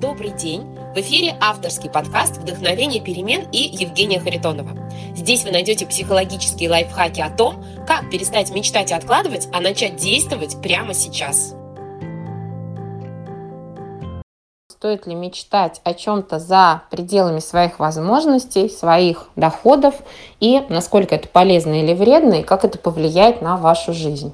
Добрый день! В эфире авторский подкаст «Вдохновение перемен» и Евгения Харитонова. Здесь вы найдете психологические лайфхаки о том, как перестать мечтать и откладывать, а начать действовать прямо сейчас. Стоит ли мечтать о чем-то за пределами своих возможностей, своих доходов и насколько это полезно или вредно, и как это повлияет на вашу жизнь?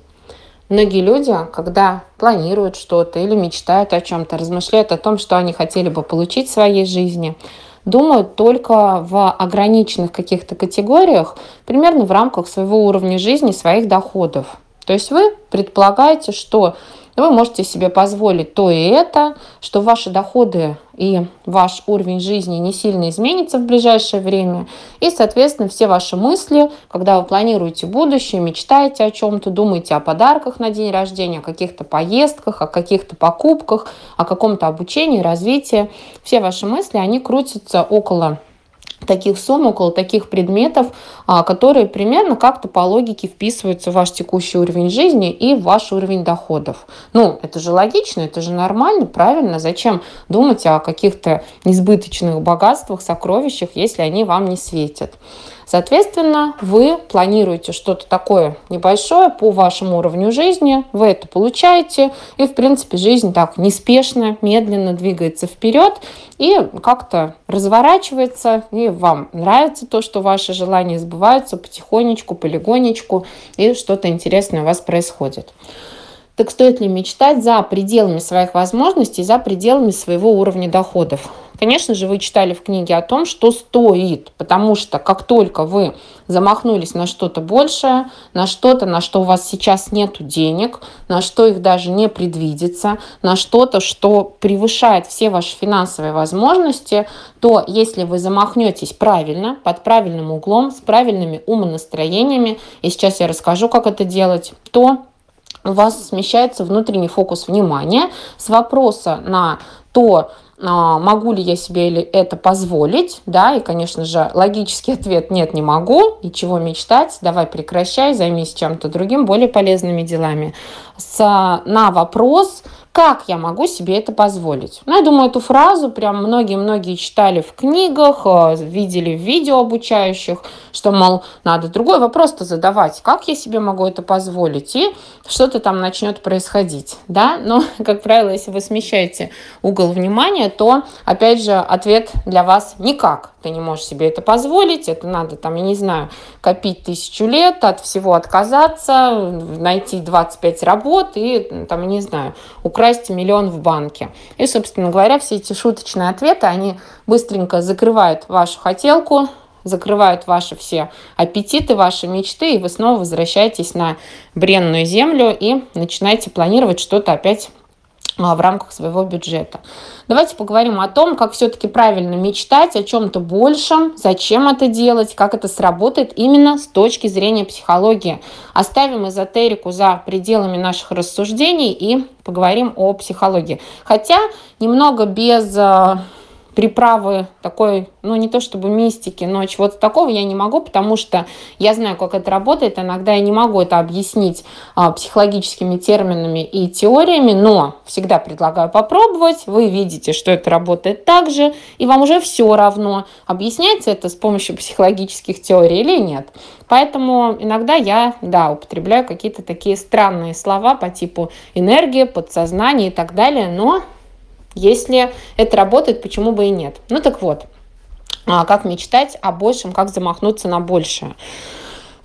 Многие люди, когда планируют что-то или мечтают о чем-то, размышляют о том, что они хотели бы получить в своей жизни, думают только в ограниченных каких-то категориях, примерно в рамках своего уровня жизни, своих доходов. То есть вы предполагаете, что вы можете себе позволить то и это, что ваши доходы и ваш уровень жизни не сильно изменится в ближайшее время. И, соответственно, все ваши мысли, когда вы планируете будущее, мечтаете о чем-то, думаете о подарках на день рождения, о каких-то поездках, о каких-то покупках, о каком-то обучении, развитии, все ваши мысли, они крутятся около таких сумм, около таких предметов, а, которые примерно как-то по логике вписываются в ваш текущий уровень жизни и в ваш уровень доходов. Ну, это же логично, это же нормально, правильно. Зачем думать о каких-то несбыточных богатствах, сокровищах, если они вам не светят? Соответственно, вы планируете что-то такое небольшое по вашему уровню жизни, вы это получаете, и, в принципе, жизнь так неспешно, медленно двигается вперед и как-то разворачивается, и вам нравится то, что ваши желания сбываются потихонечку, полигонечку, и что-то интересное у вас происходит. Так стоит ли мечтать за пределами своих возможностей, за пределами своего уровня доходов? Конечно же, вы читали в книге о том, что стоит, потому что как только вы замахнулись на что-то большее, на что-то, на что у вас сейчас нет денег, на что их даже не предвидится, на что-то, что превышает все ваши финансовые возможности, то если вы замахнетесь правильно, под правильным углом, с правильными умонастроениями, и сейчас я расскажу, как это делать, то у вас смещается внутренний фокус внимания с вопроса на то, могу ли я себе это позволить, да, и, конечно же, логический ответ нет, не могу, и чего мечтать, давай прекращай, займись чем-то другим, более полезными делами. С, на вопрос, как я могу себе это позволить? Ну, я думаю, эту фразу прям многие-многие читали в книгах, э, видели в видео обучающих, что, мол, надо другой вопрос-то задавать. Как я себе могу это позволить? И что-то там начнет происходить, да? Но, как правило, если вы смещаете угол внимания, то, опять же, ответ для вас никак. Ты не можешь себе это позволить, это надо, там, я не знаю, копить тысячу лет, от всего отказаться, найти 25 работ и, там, не знаю, украсть миллион в банке. И, собственно говоря, все эти шуточные ответы, они быстренько закрывают вашу хотелку, закрывают ваши все аппетиты, ваши мечты, и вы снова возвращаетесь на бренную землю и начинаете планировать что-то опять в рамках своего бюджета. Давайте поговорим о том, как все-таки правильно мечтать о чем-то большем, зачем это делать, как это сработает именно с точки зрения психологии. Оставим эзотерику за пределами наших рассуждений и поговорим о психологии. Хотя немного без а, приправы такой, ну не то чтобы мистики, но чего-то такого я не могу, потому что я знаю, как это работает. Иногда я не могу это объяснить а, психологическими терминами и теориями, но всегда предлагаю попробовать. Вы видите, что это работает так же, и вам уже все равно, объясняется это с помощью психологических теорий или нет. Поэтому иногда я, да, употребляю какие-то такие странные слова по типу энергия, подсознание и так далее, но если это работает, почему бы и нет? Ну так вот, а, как мечтать о большем, как замахнуться на большее.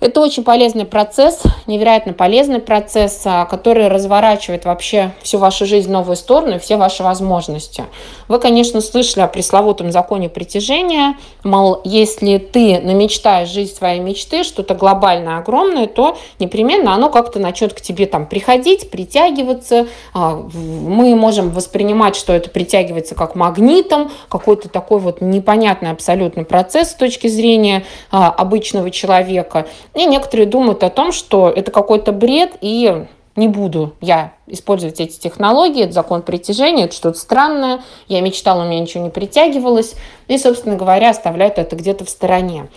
Это очень полезный процесс, невероятно полезный процесс, а, который разворачивает вообще всю вашу жизнь в новую сторону и все ваши возможности. Вы, конечно, слышали о пресловутом законе притяжения, мол, если ты намечтаешь жизнь своей мечты, что-то глобальное, огромное, то непременно оно как-то начнет к тебе там приходить, притягиваться. А, мы можем воспринимать, что это притягивается как магнитом, какой-то такой вот непонятный абсолютно процесс с точки зрения а, обычного человека. И некоторые думают о том, что это какой-то бред, и не буду я использовать эти технологии, это закон притяжения, это что-то странное, я мечтала, у меня ничего не притягивалось, и, собственно говоря, оставляют это где-то в стороне.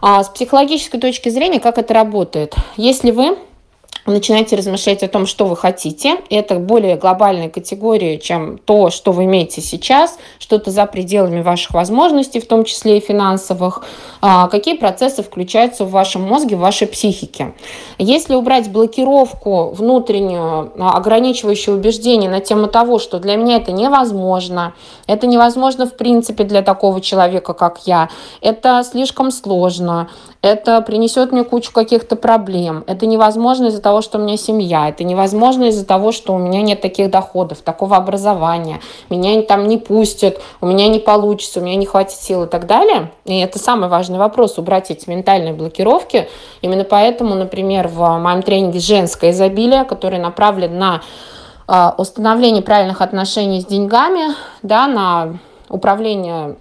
А с психологической точки зрения, как это работает? Если вы начинаете размышлять о том, что вы хотите. Это более глобальная категория, чем то, что вы имеете сейчас, что-то за пределами ваших возможностей, в том числе и финансовых. А, какие процессы включаются в вашем мозге, в вашей психике. Если убрать блокировку внутреннюю, а, ограничивающую убеждение на тему того, что для меня это невозможно, это невозможно в принципе для такого человека, как я, это слишком сложно, это принесет мне кучу каких-то проблем, это невозможно из-за того, что у меня семья, это невозможно из-за того, что у меня нет таких доходов, такого образования, меня там не пустят, у меня не получится, у меня не хватит сил и так далее. И это самый важный вопрос, убрать эти ментальные блокировки. Именно поэтому, например, в моем тренинге «Женское изобилие», который направлен на а, установление правильных отношений с деньгами, да, на управление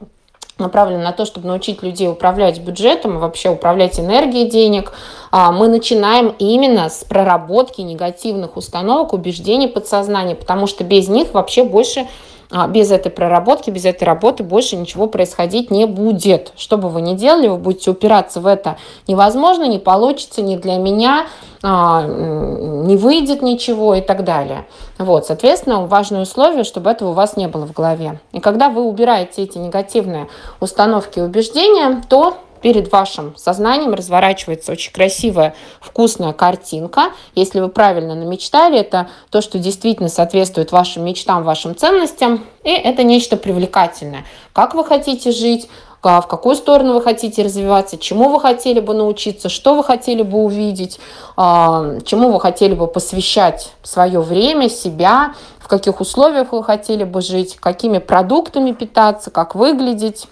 направлен на то, чтобы научить людей управлять бюджетом вообще управлять энергией денег, мы начинаем именно с проработки негативных установок, убеждений подсознания, потому что без них вообще больше а, без этой проработки, без этой работы больше ничего происходить не будет. Что бы вы ни делали, вы будете упираться в это невозможно, не получится, не для меня, а, не выйдет ничего и так далее. Вот, соответственно, важное условие, чтобы этого у вас не было в голове. И когда вы убираете эти негативные установки и убеждения, то перед вашим сознанием разворачивается очень красивая, вкусная картинка. Если вы правильно намечтали, это то, что действительно соответствует вашим мечтам, вашим ценностям. И это нечто привлекательное. Как вы хотите жить, в какую сторону вы хотите развиваться, чему вы хотели бы научиться, что вы хотели бы увидеть, а, чему вы хотели бы посвящать свое время, себя, в каких условиях вы хотели бы жить, какими продуктами питаться, как выглядеть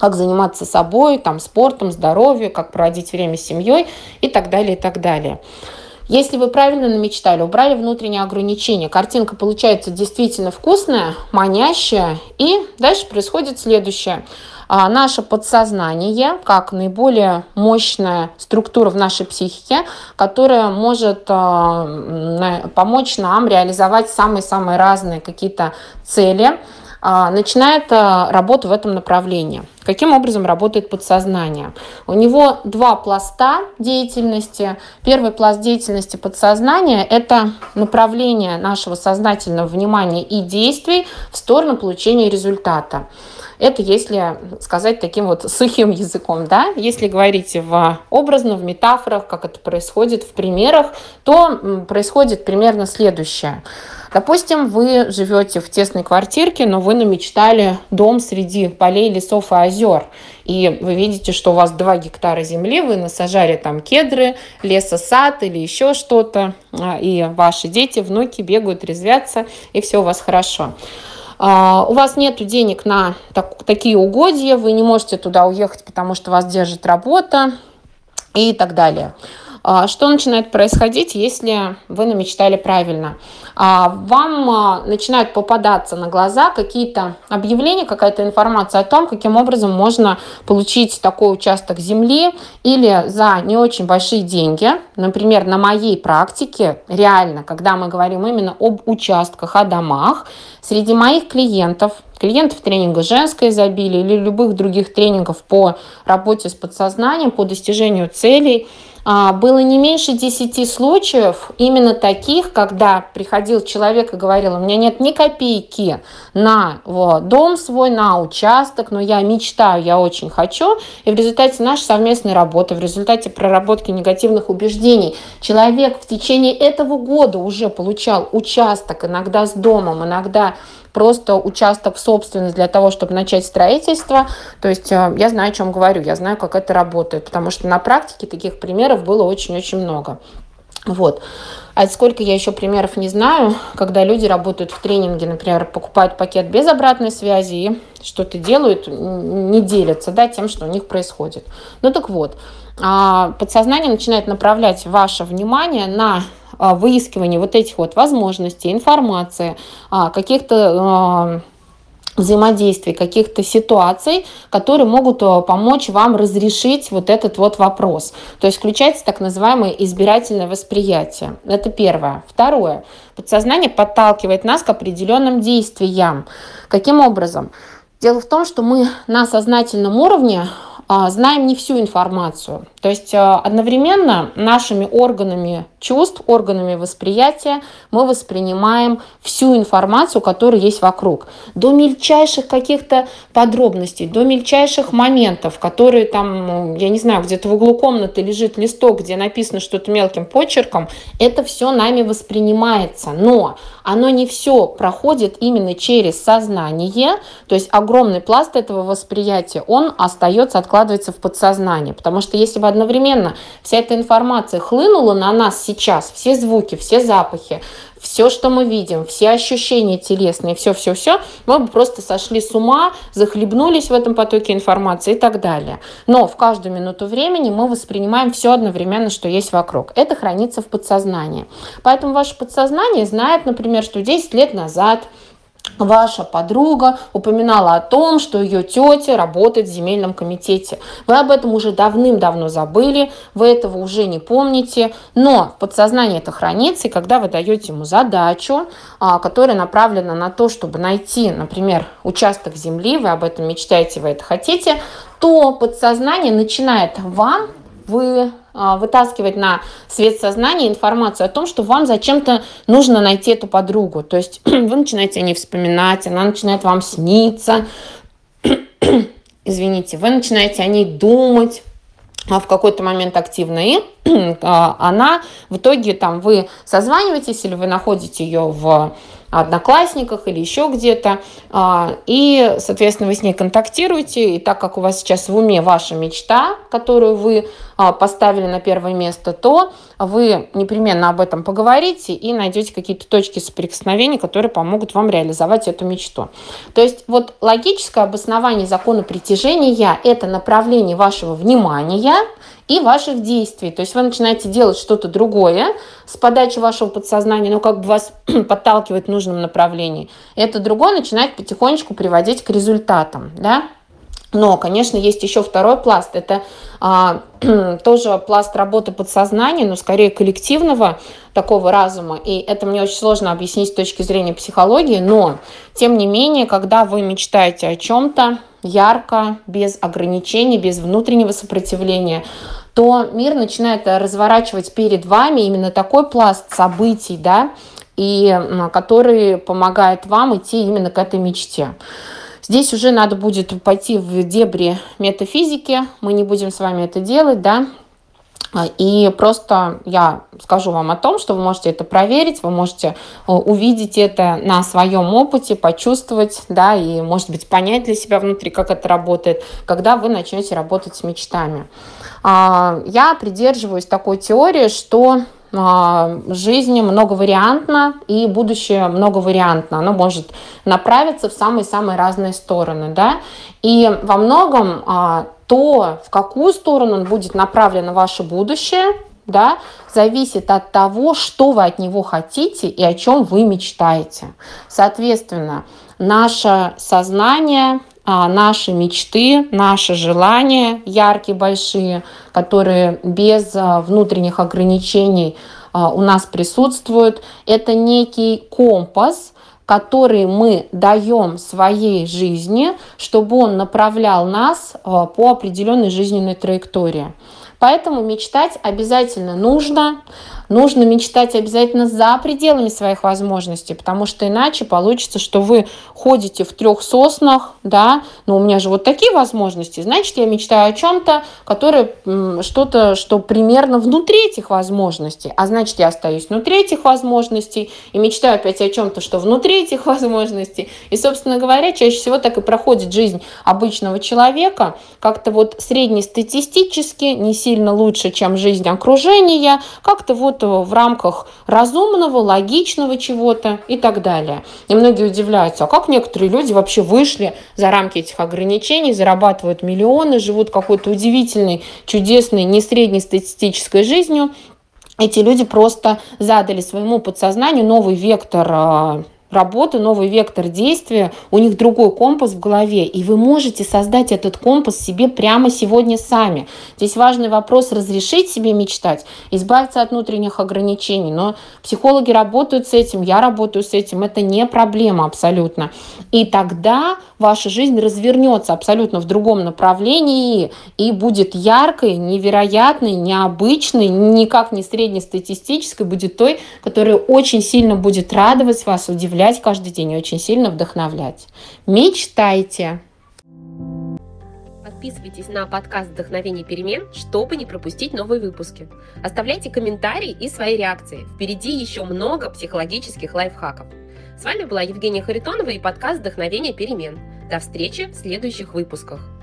как заниматься собой, там, спортом, здоровьем, как проводить время с семьей и так далее, и так далее. Если вы правильно намечтали, убрали внутренние ограничения, картинка получается действительно вкусная, манящая, и дальше происходит следующее. А наше подсознание, как наиболее мощная структура в нашей психике, которая может а, помочь нам реализовать самые-самые разные какие-то цели, начинает а, работу в этом направлении. Каким образом работает подсознание? У него два пласта деятельности. Первый пласт деятельности подсознания – это направление нашего сознательного внимания и действий в сторону получения результата. Это если сказать таким вот сухим языком, да, если говорить в образно, в метафорах, как это происходит в примерах, то происходит примерно следующее – Допустим, вы живете в тесной квартирке, но вы намечтали дом среди полей, лесов и озер. И вы видите, что у вас 2 гектара земли, вы насажали там кедры, лесосад или еще что-то, а, и ваши дети, внуки бегают, резвятся, и все у вас хорошо. Uh, у вас нет денег на так, такие угодья, вы не можете туда уехать, потому что вас держит работа и так далее. А, что начинает происходить, если вы намечтали правильно? А, вам а, начинают попадаться на глаза какие-то объявления, какая-то информация о том, каким образом можно получить такой участок земли или за не очень большие деньги. Например, на моей практике, реально, когда мы говорим именно об участках, о домах, среди моих клиентов, клиентов тренинга «Женское изобилие» или любых других тренингов по работе с подсознанием, по достижению целей – было не меньше 10 случаев именно таких, когда приходил человек и говорил, у меня нет ни копейки на дом свой, на участок, но я мечтаю, я очень хочу. И в результате нашей совместной работы, в результате проработки негативных убеждений, человек в течение этого года уже получал участок, иногда с домом, иногда просто участок в собственность для того, чтобы начать строительство. То есть э, я знаю, о чем говорю, я знаю, как это работает, потому что на практике таких примеров было очень-очень много. Вот. А сколько я еще примеров не знаю, когда люди работают в тренинге, например, покупают пакет без обратной связи и что-то делают, не делятся да, тем, что у них происходит. Ну так вот, а, подсознание начинает направлять ваше внимание на а, выискивание вот этих вот возможностей, информации, а, каких-то а, взаимодействий, каких-то ситуаций, которые могут помочь вам разрешить вот этот вот вопрос. То есть включается так называемое избирательное восприятие. Это первое. Второе. Подсознание подталкивает нас к определенным действиям. Каким образом? Дело в том, что мы на сознательном уровне знаем не всю информацию. То есть одновременно нашими органами чувств, органами восприятия мы воспринимаем всю информацию, которая есть вокруг. До мельчайших каких-то подробностей, до мельчайших моментов, которые там, ну, я не знаю, где-то в углу комнаты лежит листок, где написано что-то мелким почерком, это все нами воспринимается. Но оно не все проходит именно через сознание, то есть огромный пласт этого восприятия, он остается, откладывается в подсознание. Потому что если бы одновременно вся эта информация хлынула на нас сейчас, все звуки, все запахи, все, что мы видим, все ощущения телесные, все-все-все, мы бы просто сошли с ума, захлебнулись в этом потоке информации и так далее. Но в каждую минуту времени мы воспринимаем все одновременно, что есть вокруг. Это хранится в подсознании. Поэтому ваше подсознание знает, например, что 10 лет назад ваша подруга упоминала о том, что ее тетя работает в земельном комитете. Вы об этом уже давным-давно забыли, вы этого уже не помните, но в подсознании это хранится, и когда вы даете ему задачу, а, которая направлена на то, чтобы найти, например, участок земли, вы об этом мечтаете, вы это хотите, то подсознание начинает вам вы вытаскивать на свет сознания информацию о том, что вам зачем-то нужно найти эту подругу. То есть вы начинаете о ней вспоминать, она начинает вам сниться, извините, вы начинаете о ней думать, а в какой-то момент активно, и а, она в итоге там вы созваниваетесь или вы находите ее в одноклассниках или еще где-то. А, и, соответственно, вы с ней контактируете. И так как у вас сейчас в уме ваша мечта, которую вы а, поставили на первое место, то вы непременно об этом поговорите и найдете какие-то точки соприкосновения, которые помогут вам реализовать эту мечту. То есть вот логическое обоснование закона притяжения – это направление вашего внимания и ваших действий. То есть вы начинаете делать что-то другое с подачи вашего подсознания, но как бы вас подталкивает в нужном направлении. Это другое начинает потихонечку приводить к результатам. Да? Но, конечно, есть еще второй пласт. Это а, тоже пласт работы подсознания, но скорее коллективного такого разума. И это мне очень сложно объяснить с точки зрения психологии. Но, тем не менее, когда вы мечтаете о чем-то ярко, без ограничений, без внутреннего сопротивления, то мир начинает разворачивать перед вами именно такой пласт событий, да, и который помогает вам идти именно к этой мечте. Здесь уже надо будет пойти в дебри метафизики, мы не будем с вами это делать, да, и просто я скажу вам о том, что вы можете это проверить, вы можете э, увидеть это на своем опыте, почувствовать, да, и, может быть, понять для себя внутри, как это работает, когда вы начнете работать с мечтами. А, я придерживаюсь такой теории, что а, жизнь многовариантна и будущее многовариантно. Оно может направиться в самые-самые разные стороны. Да? И во многом а, то, в какую сторону будет направлено ваше будущее, да, зависит от того, что вы от него хотите и о чем вы мечтаете. Соответственно, наше сознание, а, наши мечты, наши желания яркие, большие, которые без а, внутренних ограничений а, у нас присутствуют. Это некий компас, который мы даем своей жизни, чтобы он направлял нас по определенной жизненной траектории. Поэтому мечтать обязательно нужно. Нужно мечтать обязательно за пределами своих возможностей, потому что иначе получится, что вы ходите в трех соснах, да, но у меня же вот такие возможности, значит, я мечтаю о чем-то, которое что-то, что примерно внутри этих возможностей, а значит, я остаюсь внутри этих возможностей и мечтаю опять о чем-то, что внутри этих возможностей. И, собственно говоря, чаще всего так и проходит жизнь обычного человека, как-то вот среднестатистически, не сильно лучше, чем жизнь окружения, как-то вот в рамках разумного, логичного чего-то и так далее. И многие удивляются, а как некоторые люди вообще вышли за рамки этих ограничений, зарабатывают миллионы, живут какой-то удивительной, чудесной, не среднестатистической жизнью. Эти люди просто задали своему подсознанию новый вектор а, работы, новый вектор действия, у них другой компас в голове, и вы можете создать этот компас себе прямо сегодня сами. Здесь важный вопрос разрешить себе мечтать, избавиться от внутренних ограничений, но психологи работают с этим, я работаю с этим, это не проблема абсолютно. И тогда ваша жизнь развернется абсолютно в другом направлении и будет яркой, невероятной, необычной, никак не среднестатистической, будет той, которая очень сильно будет радовать вас, удивлять каждый день и очень сильно вдохновлять. Мечтайте! Подписывайтесь на подкаст «Вдохновение перемен», чтобы не пропустить новые выпуски. Оставляйте комментарии и свои реакции. Впереди еще много психологических лайфхаков. С вами была Евгения Харитонова и подкаст «Вдохновение перемен». До встречи в следующих выпусках.